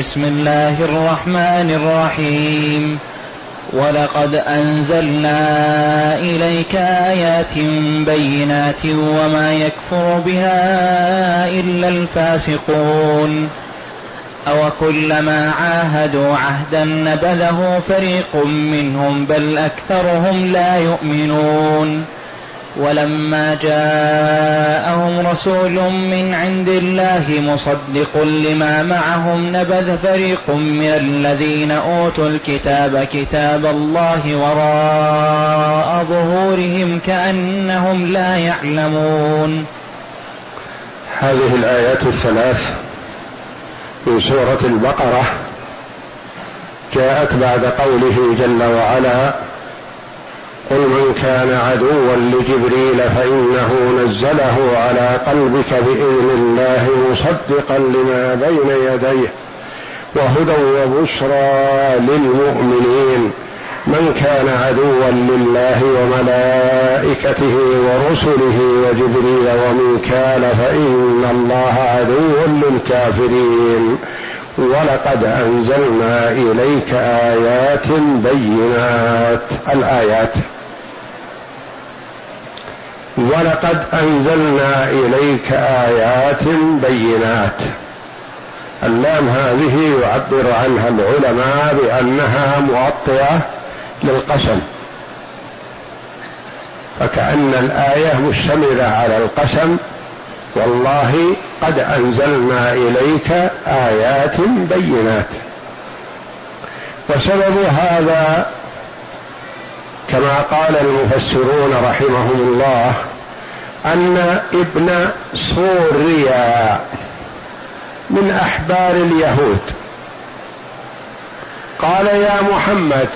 بسم الله الرحمن الرحيم. ولقد أنزلنا إليك آيات بينات وما يكفر بها إلا الفاسقون. أو كلما عاهدوا عهدا نبذه فريق منهم بل أكثرهم لا يؤمنون. ولما جاءهم رسول من عند الله مصدق لما معهم نبذ فريق من الذين أوتوا الكتاب كتاب الله وراء ظهورهم كأنهم لا يعلمون. هذه الآيات الثلاث من سورة البقرة جاءت بعد قوله جل وعلا قل من كان عدوا لجبريل فإنه نزله على قلبك بإذن الله مصدقا لما بين يديه وهدى وبشرى للمؤمنين. من كان عدوا لله وملائكته ورسله وجبريل وميكال فإن الله عدو للكافرين. ولقد أنزلنا إليك آيات بينات. الآيات ولقد أنزلنا إليك آيات بينات. اللام هذه يعبر عنها العلماء بأنها مغطية للقسم. فكأن الآية مشتملة على القسم والله قد أنزلنا إليك آيات بينات. وسبب هذا كما قال المفسرون رحمهم الله أن ابن سوريا من أحبار اليهود. قال يا محمد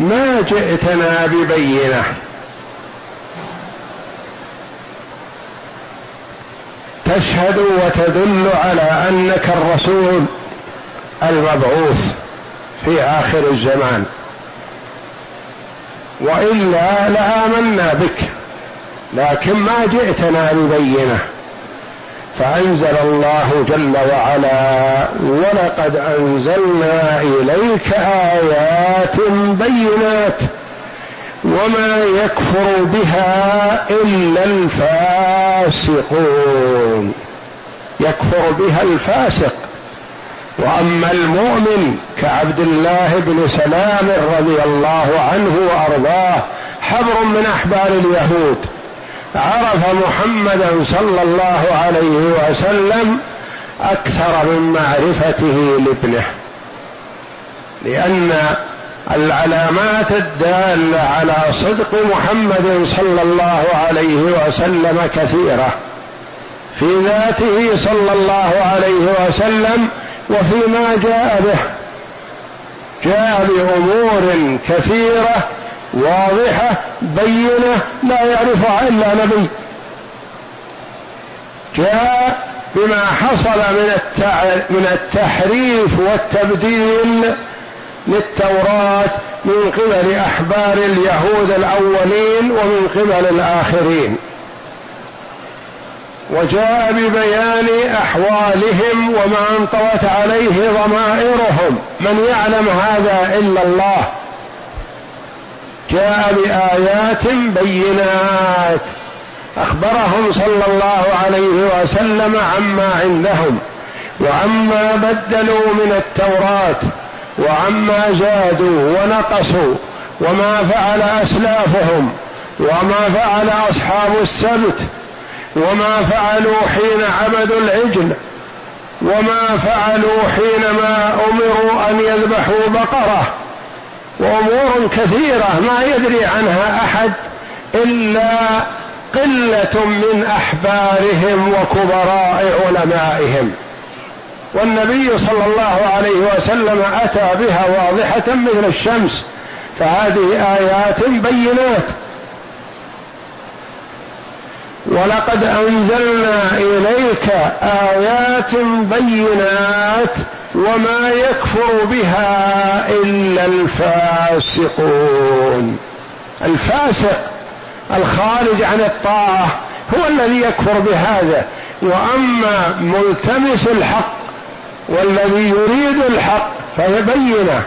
ما جئتنا ببينة؟ تشهد وتدل على أنك الرسول المبعوث في آخر الزمان. وإلا لآمنا بك. لكن ما جئتنا ببينه فأنزل الله جل وعلا ولقد أنزلنا إليك آيات بينات وما يكفر بها إلا الفاسقون. يكفر بها الفاسق. وأما المؤمن كعبد الله بن سلام رضي الله عنه وأرضاه حبر من أحبار اليهود. عرف محمدا صلى الله عليه وسلم أكثر من معرفته لابنه. لأن العلامات الدالة على صدق محمد صلى الله عليه وسلم كثيرة. في ذاته صلى الله عليه وسلم وفيما جاء به. جاء بأمور كثيرة واضحة بينة لا يعرفها إلا نبي. جاء بما حصل من من التحريف والتبديل للتوراة من قبل أحبار اليهود الأولين ومن قبل الآخرين. وجاء ببيان أحوالهم وما انطوت عليه ضمائرهم. من يعلم هذا إلا الله. جاء بآيات بينات أخبرهم صلى الله عليه وسلم عما عندهم وعما بدلوا من التوراة وعما زادوا ونقصوا وما فعل أسلافهم وما فعل أصحاب السبت وما فعلوا حين عبدوا العجل وما فعلوا حينما أمروا أن يذبحوا بقرة وأمور كثيرة ما يدري عنها أحد إلا قلة من أحبارهم وكبراء علمائهم. والنبي صلى الله عليه وسلم أتى بها واضحة مثل الشمس فهذه آيات بينات. ولقد أنزلنا إليك آيات بينات وما يكفر بها إلا الفاسقون. الفاسق الخارج عن الطاعة هو الذي يكفر بهذا. وأما ملتمس الحق والذي يريد الحق فهي بينة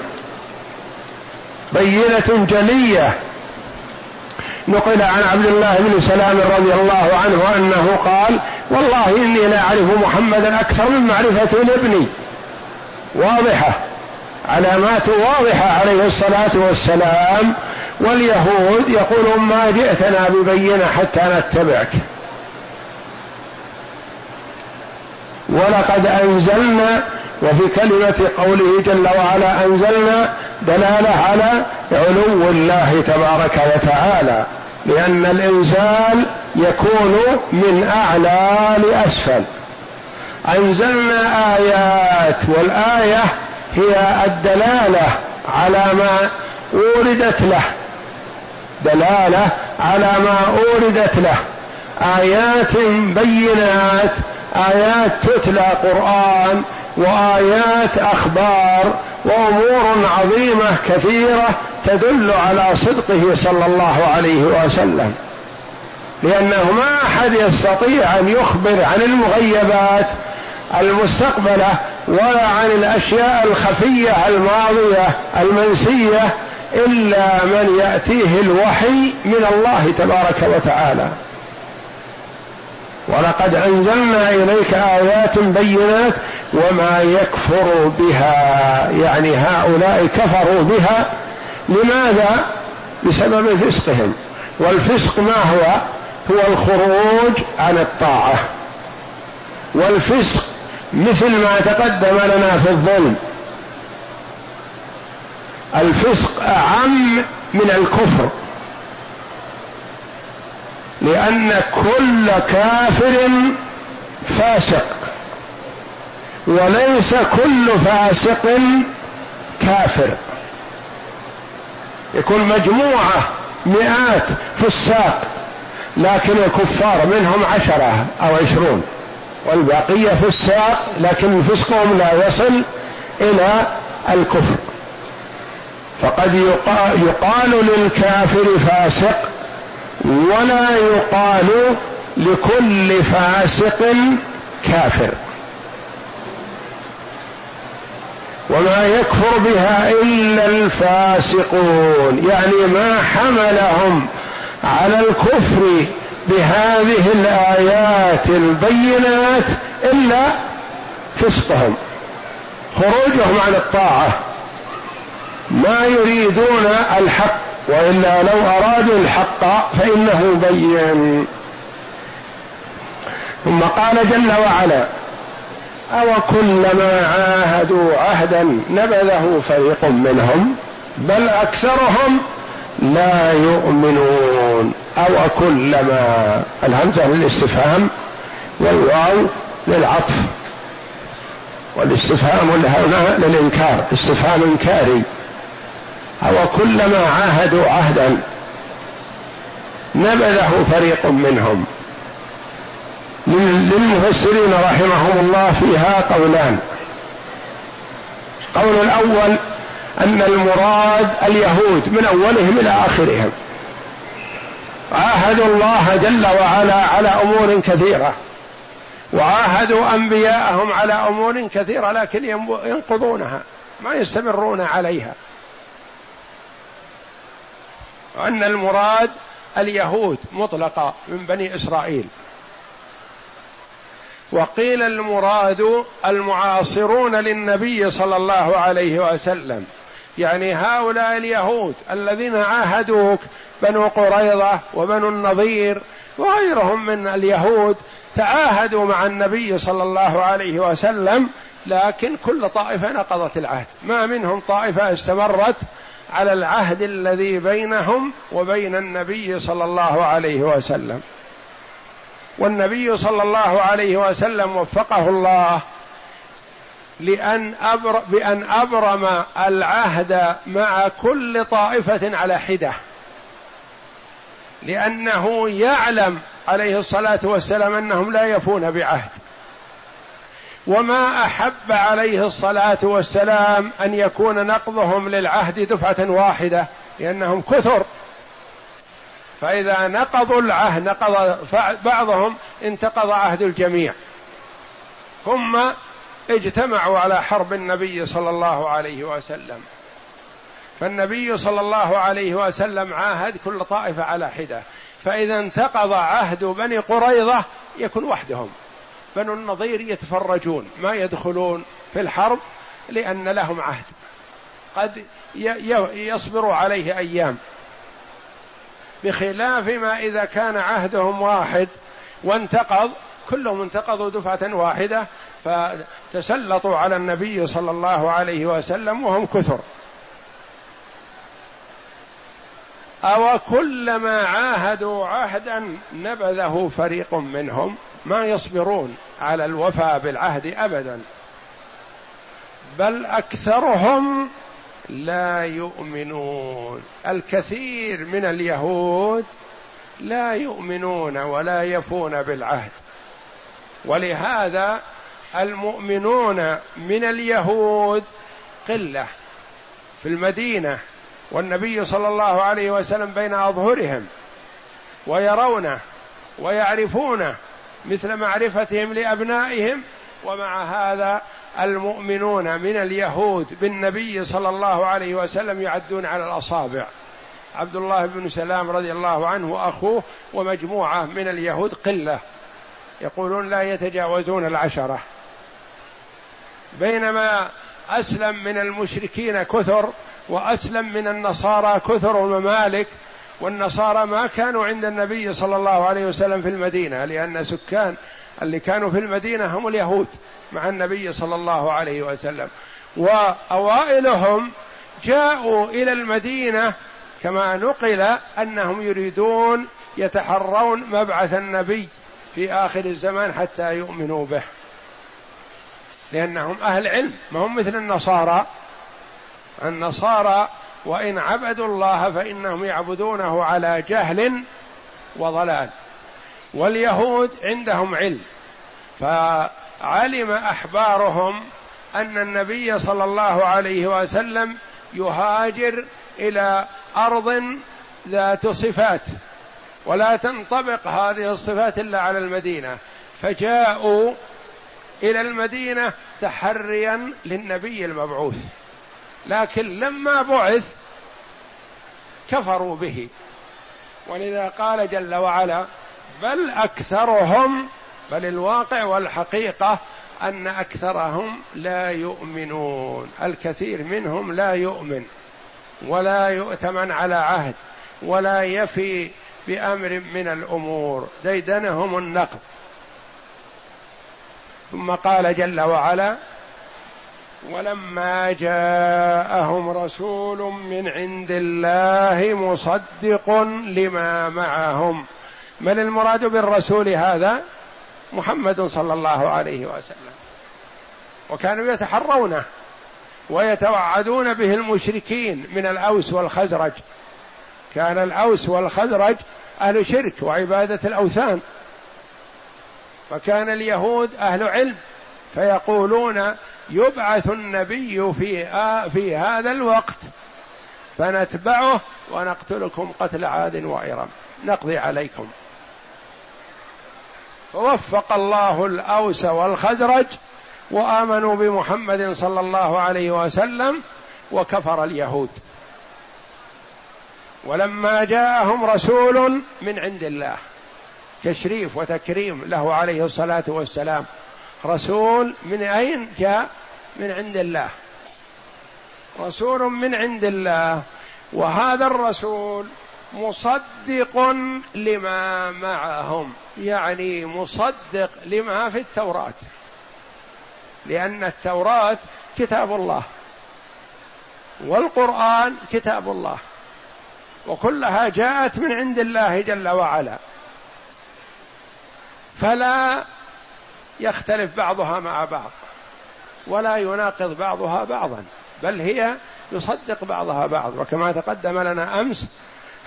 بينة جلية. نقل عن عبد الله بن سلام رضي الله عنه أنه قال والله إني لا أعرف محمدا أكثر من معرفة لابني واضحة علامات واضحه عليه الصلاة والسلام. واليهود يقولون ما جئتنا ببينة حتى نتبعك. ولقد أنزلنا وفي كلمة قوله جل وعلا أنزلنا دلالة على علو الله تبارك وتعالى لأن الإنزال يكون من أعلى لأسفل. أنزلنا آيات والآية هي الدلالة على ما أوردت له. دلالة على ما أوردت له. آيات بينات آيات تتلى قرآن وآيات أخبار وأمور عظيمة كثيرة تدل على صدقه صلى الله عليه وسلم. لأنه ما أحد يستطيع أن يخبر عن المغيبات المستقبلة ولا عن الأشياء الخفية الماضية المنسية إلا من يأتيه الوحي من الله تبارك وتعالى. ولقد أنزلنا إليك آيات بينات وما يكفر بها يعني هؤلاء كفروا بها. لماذا؟ بسبب فسقهم. والفسق ما هو؟ هو الخروج عن الطاعة. والفسق مثل ما تقدم لنا في الظلم. الفسق أعم من الكفر. لأن كل كافر فاسق. وليس كل فاسق كافر. يكون مجموعة مئات فساق لكن الكفار منهم عشرة أو عشرون. والبقية فساق لكن فسقهم لا يصل إلى الكفر. فقد يقال للكافر فاسق ولا يقال لكل فاسق كافر. وما يكفر بها إلا الفاسقون يعني ما حملهم على الكفر بهذه الآيات البينات إلا فسقهم خروجهم عن الطاعة. ما يريدون الحق وإلا لو أرادوا الحق فإنه بين. ثم قال جل وعلا أو كلما عاهدوا عهدا نبذه فريق منهم بل أكثرهم لا يؤمنون أو كلما الهمزة للاستفهام والواو للعطف والاستفهام هنا للإنكار استفهام إنكاري. أو كلما عاهدوا عهدا نبذه فريق منهم. للمفسرين رحمهم الله فيها قولان. قول الأول أن المراد اليهود من أولهم إلى آخرهم. عاهدوا الله جل وعلا على أمور كثيرة وعاهدوا أنبياءهم على أمور كثيرة لكن ينقضونها ما يستمرون عليها. وأن المراد اليهود مطلقة من بني إسرائيل. وقيل المراد المعاصرون للنبي صلى الله عليه وسلم. يعني هؤلاء اليهود الذين عاهدوك بنو قريظة وبنو النضير وغيرهم من اليهود تعاهدوا مع النبي صلى الله عليه وسلم لكن كل طائفة نقضت العهد. ما منهم طائفة استمرت على العهد الذي بينهم وبين النبي صلى الله عليه وسلم. والنبي صلى الله عليه وسلم وفقه الله لأن أبر بأن أبرم العهد مع كل طائفة على حدة. لأنه يعلم عليه الصلاة والسلام أنهم لا يفون بعهد. وما أحب عليه الصلاة والسلام أن يكون نقضهم للعهد دفعة واحدة لأنهم كثر. فإذا نقضوا العهد نقض بعضهم انتقض عهد الجميع. ثم اجتمعوا على حرب النبي صلى الله عليه وسلم. فالنبي صلى الله عليه وسلم عاهد كل طائفة على حدة. فإذا انتقض عهد بني قريظة يكون وحدهم. بنو النضير يتفرجون ما يدخلون في الحرب لأن لهم عهد. قد يصبر عليه أيام. بخلاف ما إذا كان عهدهم واحد وانتقض كلهم انتقضوا دفعة واحدة فتسلطوا على النبي صلى الله عليه وسلم وهم كثر. أو كلما عاهدوا عهدا نبذه فريق منهم ما يصبرون على الوفاء بالعهد أبدا. بل أكثرهم لا يؤمنون. الكثير من اليهود لا يؤمنون ولا يفون بالعهد. ولهذا المؤمنون من اليهود قلة في المدينة والنبي صلى الله عليه وسلم بين أظهرهم ويرونه ويعرفونه مثل معرفتهم لأبنائهم ومع هذا المؤمنون من اليهود بالنبي صلى الله عليه وسلم يعدون على الأصابع. عبد الله بن سلام رضي الله عنه وأخوه ومجموعة من اليهود قلة يقولون لا يتجاوزون العشرة. بينما أسلم من المشركين كثر وأسلم من النصارى كثر وممالك والنصارى ما كانوا عند النبي صلى الله عليه وسلم في المدينة لأن سكان اللي كانوا في المدينة هم اليهود مع النبي صلى الله عليه وسلم. وأوائلهم جاءوا إلى المدينة كما نقل أنهم يريدون يتحرون مبعث النبي في آخر الزمان حتى يؤمنوا به. لأنهم أهل علم ما هم مثل النصارى. النصارى وإن عبدوا الله فإنهم يعبدونه على جهل وضلال. واليهود عندهم علم فعلم أحبارهم أن النبي صلى الله عليه وسلم يهاجر إلى أرض ذات صفات ولا تنطبق هذه الصفات إلا على المدينة. فجاءوا إلى المدينة تحريا للنبي المبعوث. لكن لما بعث كفروا به. ولذا قال جل وعلا بل أكثرهم بل الواقع والحقيقة أن أكثرهم لا يؤمنون. الكثير منهم لا يؤمن ولا يؤتمن على عهد ولا يفي بأمر من الأمور. ديدنهم النقد. ثم قال جل وعلا ولما جاءهم رسول من عند الله مصدق لما معهم. من المراد بالرسول هذا؟ محمد صلى الله عليه وسلم. وكانوا يتحرونه ويتوعدون به المشركين من الأوس والخزرج. كان الأوس والخزرج أهل شرك وعبادة الأوثان. فكان اليهود أهل علم فيقولون يبعث النبي في آ في هذا الوقت فنتبعه ونقتلكم قتل عاد وإرم نقضي عليكم. فوفق الله الأوس والخزرج وآمنوا بمحمد صلى الله عليه وسلم وكفر اليهود. ولما جاءهم رسول من عند الله. تشريف وتكريم له عليه الصلاة والسلام. رسول من أين جاء؟ من عند الله. رسول من عند الله. وهذا الرسول مصدق لما معهم. يعني مصدق لما في التوراة. لأن التوراة كتاب الله. والقرآن كتاب الله. وكلها جاءت من عند الله جل وعلا. فلا يختلف بعضها مع بعض ولا يناقض بعضها بعضا بل هي يصدق بعضها بعض. وكما تقدم لنا أمس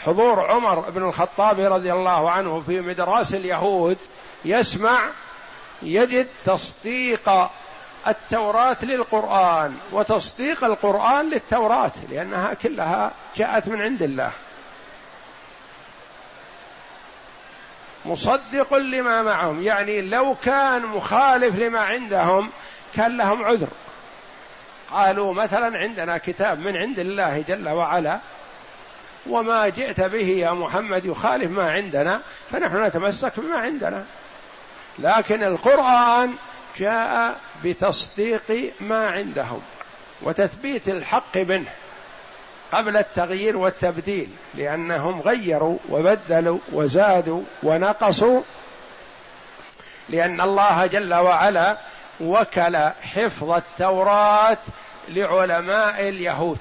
حضور عمر بن الخطاب رضي الله عنه في مدراس اليهود يسمع يجد تصديق التوراة للقرآن وتصديق القرآن للتوراة لأنها كلها جاءت من عند الله. مصدق لما معهم. يعني لو كان مخالف لما عندهم كان لهم عذر. قالوا مثلا عندنا كتاب من عند الله جل وعلا وما جئت به يا محمد يخالف ما عندنا فنحن نتمسك بما عندنا. لكن القرآن جاء بتصديق ما عندهم وتثبيت الحق منه. قبل التغيير والتبديل لأنهم غيروا وبدلوا وزادوا ونقصوا. لأن الله جل وعلا وكل حفظ التوراة لعلماء اليهود.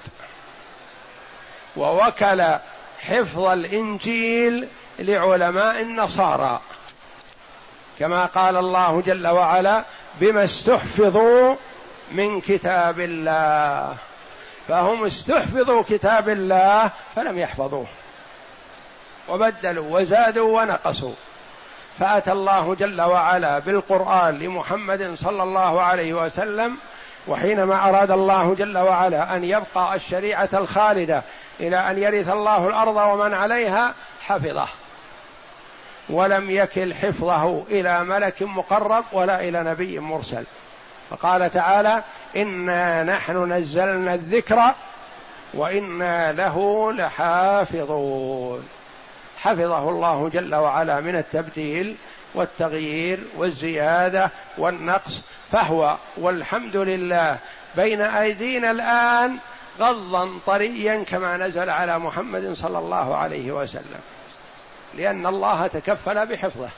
ووكل حفظ الإنجيل لعلماء النصارى. كما قال الله جل وعلا بما استحفظوا من كتاب الله. فهم استحفظوا كتاب الله فلم يحفظوه. وبدلوا وزادوا ونقصوا. فأتى الله جل وعلا بالقرآن لمحمد صلى الله عليه وسلم وحينما أراد الله جل وعلا أن يبقى الشريعة الخالدة إلى أن يرث الله الأرض ومن عليها حفظه. ولم يكل حفظه إلى ملك مقرب ولا إلى نبي مرسل. فقال تعالى إنا نحن نزلنا الذكر وإنا له لحافظون. حفظه الله جل وعلا من التبديل والتغيير والزيادة والنقص فهو والحمد لله بين أيدينا الآن غضا طريا كما نزل على محمد صلى الله عليه وسلم لأن الله تكفل بحفظه.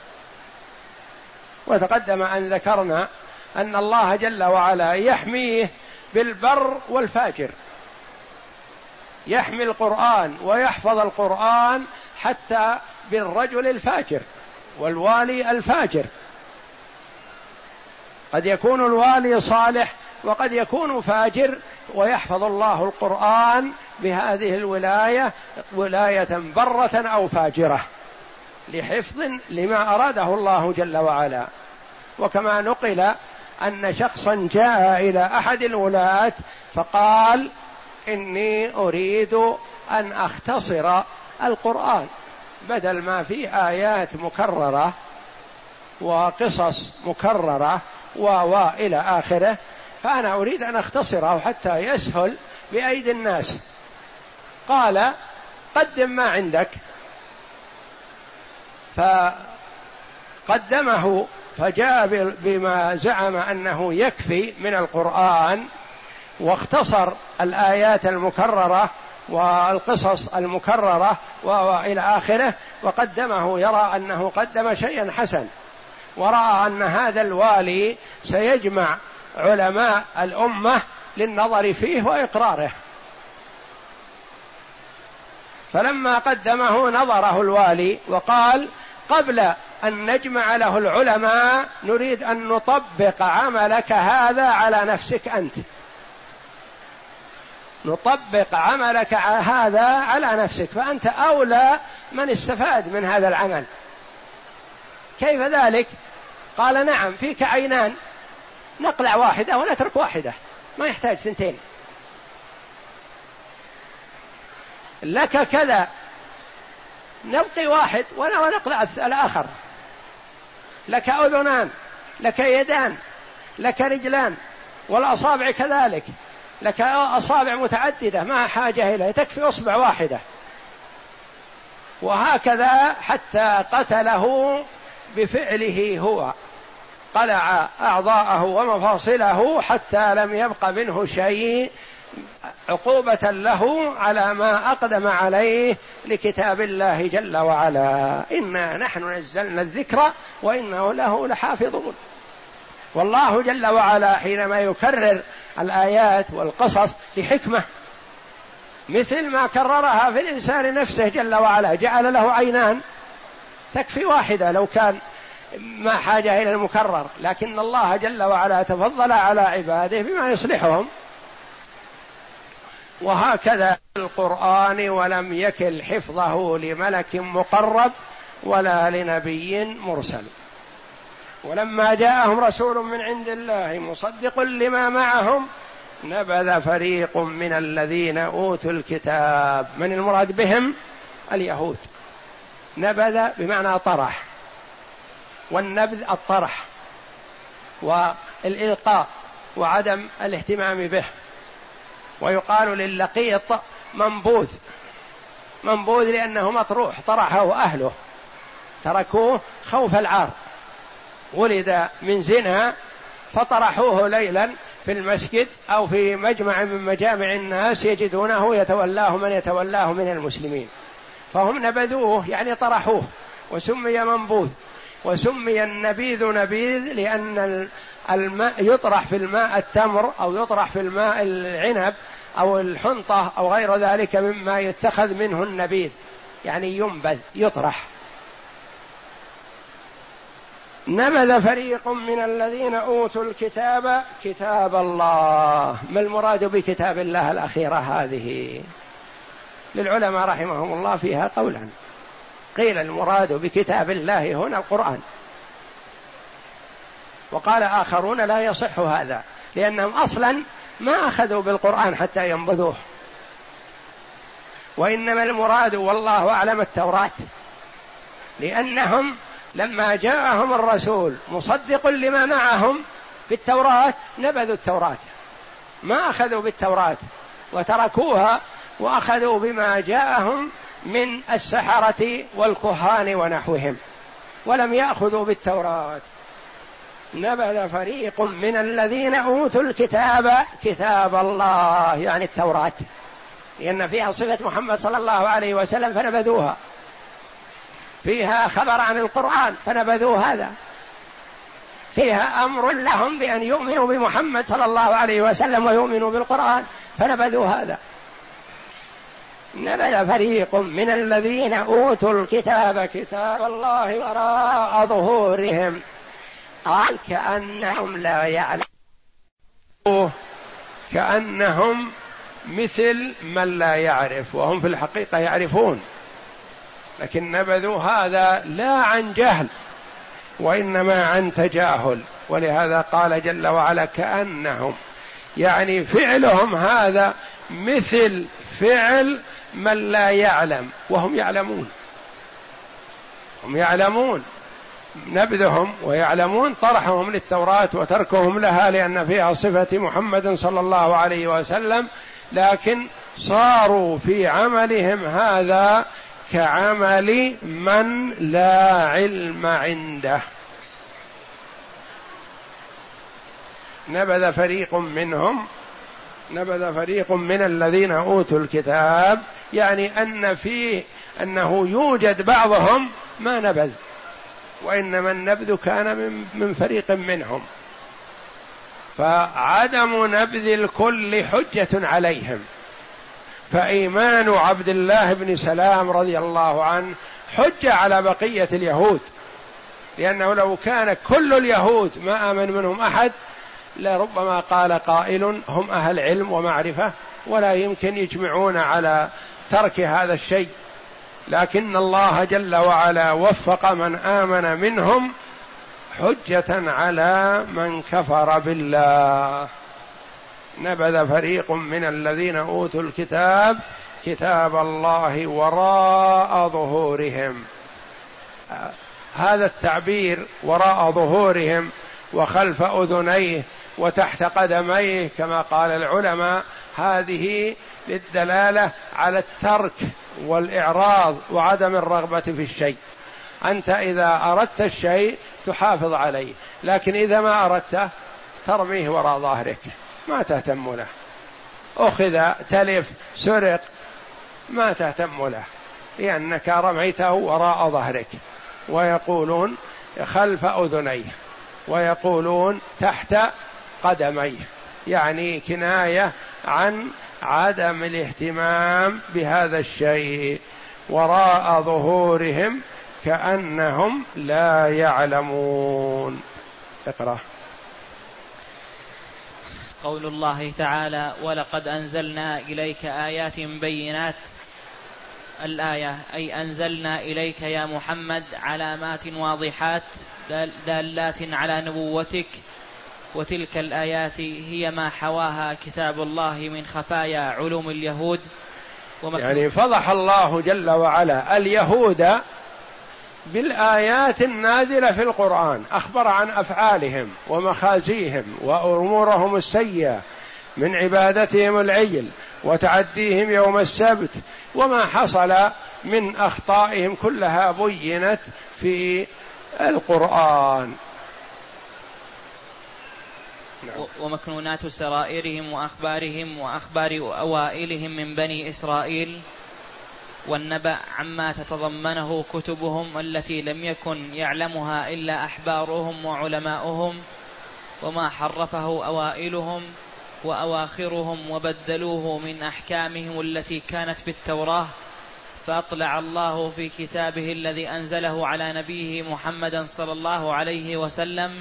وتقدم أن ذكرنا أن الله جل وعلا يحميه بالبر والفاجر. يحمي القرآن ويحفظ القرآن حتى بالرجل الفاجر والوالي الفاجر. قد يكون الوالي صالح وقد يكون فاجر ويحفظ الله القرآن بهذه الولاية ولاية برة أو فاجرة لحفظ لما أراده الله جل وعلا. وكما نقل أن شخصا جاء إلى أحد الولاة فقال إني أريد أن أختصر القرآن بدل ما فيه آيات مكررة وقصص مكررة و إلى آخره فأنا أريد أن أختصره حتى يسهل بأيدي الناس. قال قدم ما عندك. فقدمه فجاء بما زعم أنه يكفي من القرآن واختصر الآيات المكررة والقصص المكررة والى آخره وقدمه يرى أنه قدم شيئا حسن. ورأى أن هذا الوالي سيجمع علماء الأمة للنظر فيه وإقراره. فلما قدمه نظره الوالي وقال قبل أن نجمع له العلماء نريد أن نطبق عملك هذا على نفسك أنت. نطبق عملك هذا على نفسك فأنت أولى من استفاد من هذا العمل. كيف ذلك؟ قال نعم فيك عينان. نقلع واحدة ونترك واحدة ما يحتاج ثنتين. لك كذا نبقي واحد ونقلع الآخر. لك أذنان لك يدان لك رجلان والأصابع كذلك. لك أصابع متعددة ما حاجة إليه تكفي أصبع واحدة. وهكذا حتى قتله بفعله هو. قلع أعضاءه ومفاصله حتى لم يبق منه شيء عقوبة له على ما أقدم عليه لكتاب الله جل وعلا. إنا نحن نزلنا الذكر وإنه له لحافظون. والله جل وعلا حينما يكرر الآيات والقصص لحكمة مثل ما كررها في الإنسان نفسه جل وعلا جعل له عينان. تكفي واحدة لو كان ما حاجة إلى المكرر لكن الله جل وعلا تفضل على عباده بما يصلحهم. وهكذا القرآن ولم يكل حفظه لملك مقرب ولا لنبي مرسل. ولما جاءهم رسول من عند الله مصدق لما معهم نبذ فريق من الذين أوتوا الكتاب. من المراد بهم؟ اليهود. نبذ بمعنى طرح. والنبذ الطرح والإلقاء وعدم الاهتمام به. ويقال للقيط منبوذ. منبوذ لأنه مطروح طرحه أهله. تركوه خوف العار. ولد من زنا فطرحوه ليلا في المسجد أو في مجمع من مجامع الناس يجدونه يتولاه من يتولاه من المسلمين. فهم نبذوه يعني طرحوه. وسمي منبوذ. وسمي النبيذ نبيذ لأن الماء يطرح في الماء التمر أو يطرح في الماء العنب أو الحنطة أو غير ذلك مما يتخذ منه النبيذ. يعني ينبذ يطرح. نبذ فريق من الذين أوتوا الكتاب كتاب الله. ما المراد بكتاب الله الأخيرة هذه؟ للعلماء رحمهم الله فيها قولا. قيل المراد بكتاب الله هنا القرآن. وقال آخرون لا يصح هذا لأنهم أصلا ما أخذوا بالقرآن حتى ينبذوه. وإنما المراد والله أعلم التوراة لأنهم لما جاءهم الرسول مصدق لما معهم بالتوراة نبذوا التوراة. ما أخذوا بالتوراة وتركوها وأخذوا بما جاءهم من السحرة والكهان ونحوهم ولم يأخذوا بالتوراة. نبذ فريق من الذين أوتوا الكتاب كتاب الله يعني التوراة. لأن فيها صفة محمد صلى الله عليه وسلم فنبذوها. فيها خبر عن القرآن فنبذوا هذا. فيها أمر لهم بأن يؤمنوا بمحمد صلى الله عليه وسلم ويؤمنوا بالقرآن فنبذوا هذا. نبذ فريق من الذين أوتوا الكتاب كتاب الله وراء ظهورهم. قال كأنهم لا يعلمون. كأنهم مثل من لا يعرف وهم في الحقيقة يعرفون. لكن نبذوا هذا لا عن جهل وإنما عن تجاهل. ولهذا قال جل وعلا كأنهم يعني فعلهم هذا مثل فعل من لا يعلم وهم يعلمون. هم يعلمون. نبذهم ويعلمون طرحهم للتوراة وتركهم لها لأن فيها صفة محمد صلى الله عليه وسلم لكن صاروا في عملهم هذا كعمل من لا علم عنده. نبذ فريق منهم نبذ فريق من الذين أوتوا الكتاب يعني أن فيه أنه يوجد بعضهم ما نبذ وإنما النبذ كان من من فريق منهم. فعدم نبذ الكل حجة عليهم. فإيمان عبد الله بن سلام رضي الله عنه حجه على بقية اليهود لأنه لو كان كل اليهود ما آمن منهم أحد لربما قال قائل هم أهل علم ومعرفة ولا يمكن يجمعون على ترك هذا الشيء. لكن الله جل وعلا وفق من آمن منهم حجة على من كفر بالله. نبذ فريق من الذين أوتوا الكتاب كتاب الله وراء ظهورهم. هذا التعبير وراء ظهورهم وخلف أذنيه وتحت قدميه كما قال العلماء هذه للدلالة على الترك والإعراض وعدم الرغبة في الشيء. أنت إذا أردت الشيء تحافظ عليه لكن إذا ما أردته ترميه وراء ظهرك ما تهتم له. أخذ تلف سرق ما تهتم له. لأنك رميته وراء ظهرك. ويقولون خلف أذنيه. ويقولون تحت قدميه يعني كناية عن عدم الاهتمام بهذا الشيء وراء ظهورهم كأنهم لا يعلمون. اقرأ. قول الله تعالى ولقد أنزلنا إليك آيات بينات. الآية أي أنزلنا إليك يا محمد علامات واضحات دالات على نبوتك وتلك الآيات هي ما حواها كتاب الله من خفايا علوم اليهود. يعني فضح الله جل وعلا اليهود بالآيات النازلة في القرآن أخبر عن أفعالهم ومخازيهم وأمورهم السيئة من عبادتهم العجل وتعديهم يوم السبت وما حصل من أخطائهم كلها بينت في القرآن. نعم. ومكنونات سرائرهم وأخبارهم وأخبار أوائلهم من بني إسرائيل والنبأ عما تتضمنه كتبهم التي لم يكن يعلمها إلا أحبارهم وعلماؤهم وما حرفه أوائلهم وأواخرهم وبدلوه من أحكامهم التي كانت في التوراة فأطلع الله في كتابه الذي أنزله على نبيه محمد صلى الله عليه وسلم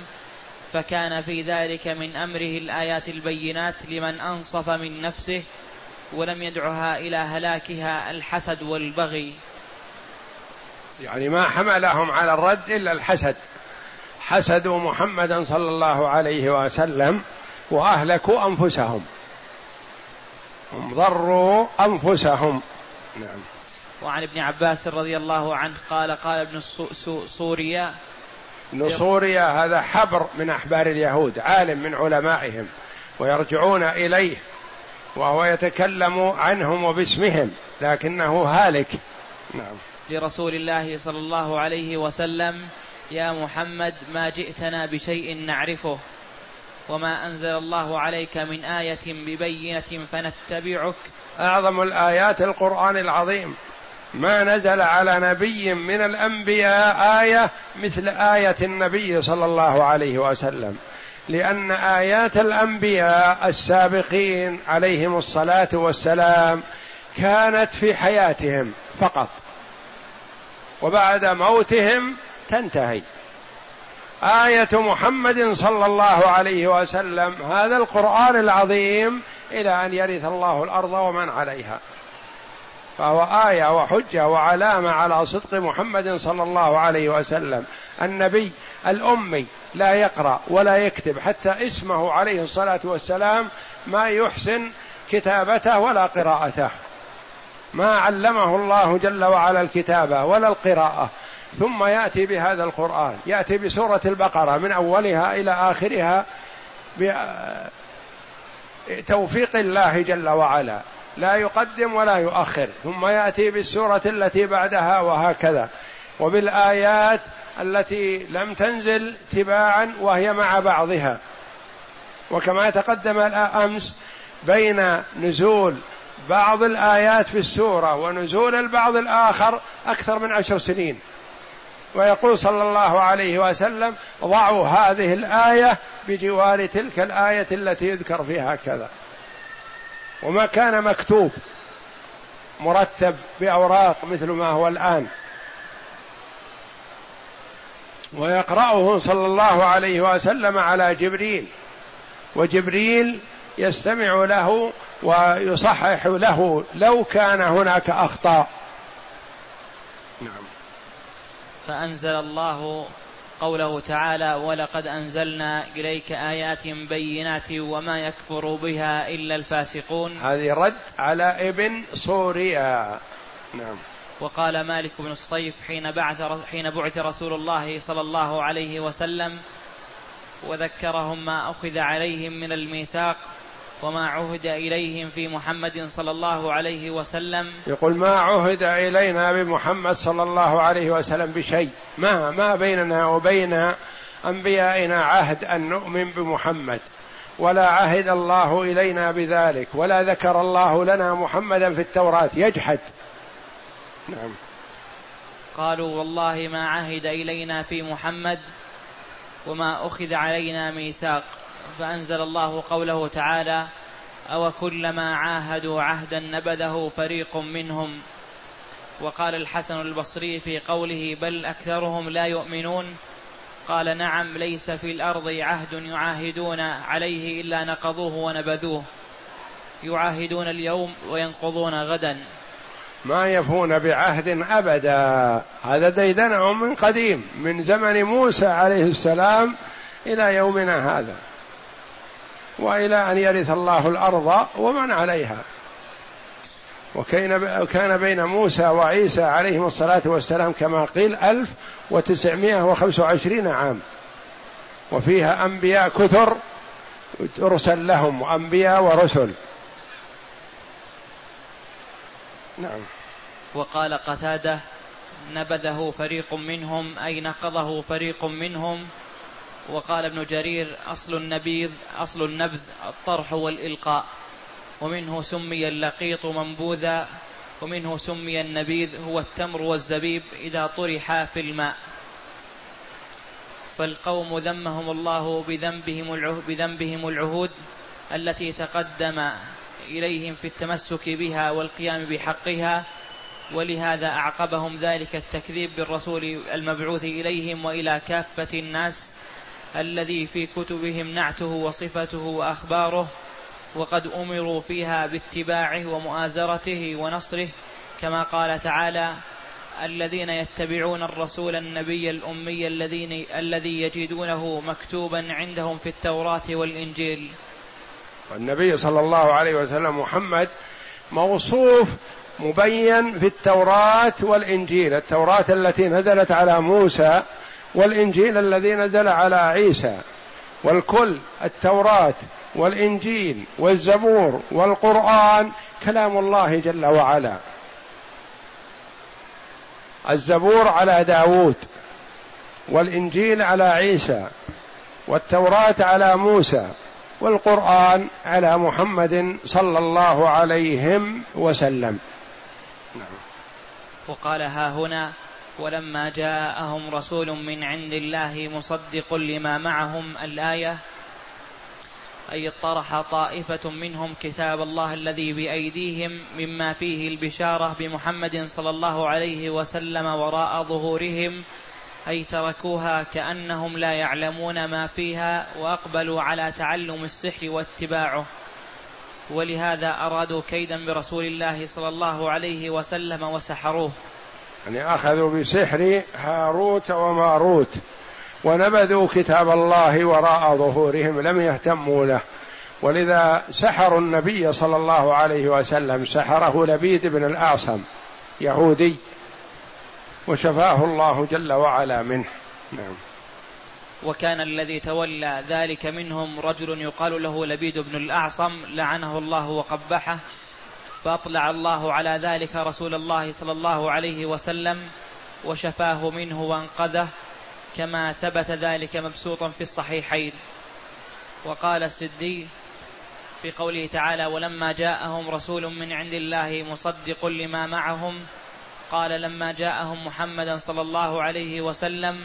فكان في ذلك من أمره الآيات البينات لمن أنصف من نفسه ولم يدعها إلى هلاكها الحسد والبغي. يعني ما حملهم على الرد إلا الحسد. حسدوا محمدا صلى الله عليه وسلم وأهلكوا أنفسهم. هم ضروا أنفسهم. نعم. وعن ابن عباس رضي الله عنه قال قال ابن سوريا ابن سوريا هذا حبر من أحبار اليهود عالم من علمائهم ويرجعون إليه وهو يتكلم عنهم وباسمهم لكنه هالك. نعم. لرسول الله صلى الله عليه وسلم يا محمد ما جئتنا بشيء نعرفه وما أنزل الله عليك من آية ببينة فنتبعك. أعظم الآيات القرآن العظيم. ما نزل على نبي من الأنبياء آية مثل آية النبي صلى الله عليه وسلم. لأن آيات الأنبياء السابقين عليهم الصلاة والسلام كانت في حياتهم فقط. وبعد موتهم تنتهي. آية محمد صلى الله عليه وسلم هذا القرآن العظيم إلى أن يرث الله الأرض ومن عليها. فهو آية وحجة وعلامة على صدق محمد صلى الله عليه وسلم. النبي الأمي لا يقرأ ولا يكتب حتى اسمه عليه الصلاة والسلام ما يحسن كتابته ولا قراءته. ما علمه الله جل وعلا الكتابة ولا القراءة. ثم يأتي بهذا القرآن. يأتي بسورة البقرة من أولها إلى آخرها بتوفيق الله جل وعلا. لا يقدم ولا يؤخر ثم يأتي بالسورة التي بعدها وهكذا. وبالآيات التي لم تنزل تباعا وهي مع بعضها. وكما تقدم امس بين نزول بعض الآيات في السورة ونزول البعض الآخر أكثر من عشر سنين. ويقول صلى الله عليه وسلم ضعوا هذه الآية بجوار تلك الآية التي يذكر فيها كذا وما كان مكتوب مرتب بأوراق مثل ما هو الآن. ويقرأه صلى الله عليه وسلم على جبريل وجبريل يستمع له ويصحح له لو كان هناك أخطاء. نعم. فأنزل الله قوله تعالى ولقد أنزلنا إليك آيات بينات وما يكفر بها إلا الفاسقون هذه رد على ابن صوريا نعم. وقال مالك بن الصيف حين بعث حين بعث رسول الله صلى الله عليه وسلم وذكرهم ما أخذ عليهم من الميثاق وما عهد إليهم في محمد صلى الله عليه وسلم. يقول ما عهد إلينا بمحمد صلى الله عليه وسلم بشيء. ما ما بيننا وبين أنبيائنا عهد أن نؤمن بمحمد. ولا عهد الله إلينا بذلك. ولا ذكر الله لنا محمدا في التوراة. يجحد. نعم. قالوا والله ما عهد إلينا في محمد وما أخذ علينا ميثاق. فأنزل الله قوله تعالى أو كلما عاهدوا عهدا نبذه فريق منهم؟ وقال الحسن البصري في قوله بل أكثرهم لا يؤمنون. قال نعم ليس في الأرض عهد يعاهدون عليه إلا نقضوه ونبذوه. يعاهدون اليوم وينقضون غدا. ما يفون بعهد أبدا. هذا ديدنهم من قديم من زمن موسى عليه السلام إلى يومنا هذا. وإلى أن يرث الله الأرض ومن عليها. وكان بين موسى وعيسى عليهم الصلاة والسلام كما قيل ألف وتسعمائة وخمسة وعشرين عام. وفيها أنبياء كثر ترسل لهم أنبياء ورسل. نعم. وقال قتادة نبذه فريق منهم أي نقضه فريق منهم وقال ابن جرير أصل النبيذ أصل النبذ الطرح والإلقاء. ومنه سمي اللقيط منبوذا ومنه سمي النبيذ هو التمر والزبيب إذا طرحا في الماء. فالقوم ذمهم الله بذنبهم بذنبهم العهود التي تقدم إليهم في التمسك بها والقيام بحقها ولهذا أعقبهم ذلك التكذيب بالرسول المبعوث إليهم وإلى كافة الناس الذي في كتبهم نعته وصفته وأخباره وقد أمروا فيها باتباعه ومؤازرته ونصره كما قال تعالى الذين يتبعون الرسول النبي الأمي الذين الذي يجدونه مكتوبا عندهم في التوراة والإنجيل. والنبي صلى الله عليه وسلم محمد موصوف مبين في التوراة والإنجيل التوراة التي نزلت على موسى والإنجيل الذي نزل على عيسى والكل التوراة والإنجيل والزبور والقرآن كلام الله جل وعلا الزبور على داود والإنجيل على عيسى والتوراة على موسى والقرآن على محمد صلى الله عليهم وسلم. وقال ها هنا ولما جاءهم رسول من عند الله مصدق لما معهم الآية أي طرح طائفة منهم كتاب الله الذي بأيديهم مما فيه البشارة بمحمد صلى الله عليه وسلم وراء ظهورهم أي تركوها كأنهم لا يعلمون ما فيها وأقبلوا على تعلم السحر واتباعه. ولهذا أرادوا كيدا برسول الله صلى الله عليه وسلم وسحروه. يعني أخذوا بسحر هاروت وماروت ونبذوا كتاب الله وراء ظهورهم لم يهتموا له. ولذا سحروا النبي صلى الله عليه وسلم سحره لبيد بن الأعصم يهودي وشفاه الله جل وعلا منه. نعم. وكان الذي تولى ذلك منهم رجل يقال له لبيد بن الأعصم لعنه الله وقبحه فأطلع الله على ذلك رسول الله صلى الله عليه وسلم وشفاه منه وانقذه كما ثبت ذلك مبسوطا في الصحيحين. وقال السدي في قوله تعالى ولما جاءهم رسول من عند الله مصدق لما معهم قال لما جاءهم محمدا صلى الله عليه وسلم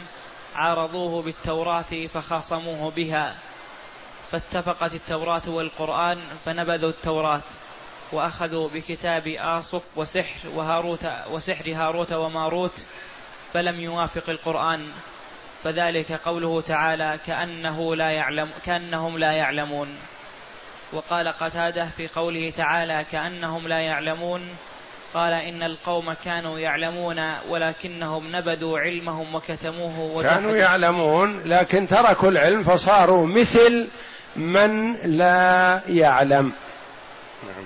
عارضوه بالتوراة فخاصموه بها فاتفقت التوراة والقرآن فنبذوا التوراة. وأخذوا بكتاب آصف وسحر وهاروت وسحر هاروت وماروت فلم يوافق القرآن فذلك قوله تعالى كأنه لا يعلم كأنهم لا يعلمون. وقال قتادة في قوله تعالى كأنهم لا يعلمون قال إن القوم كانوا يعلمون ولكنهم نبذوا علمهم وكتموه كانوا يعلمون لكن تركوا العلم فصاروا مثل من لا يعلم. نعم.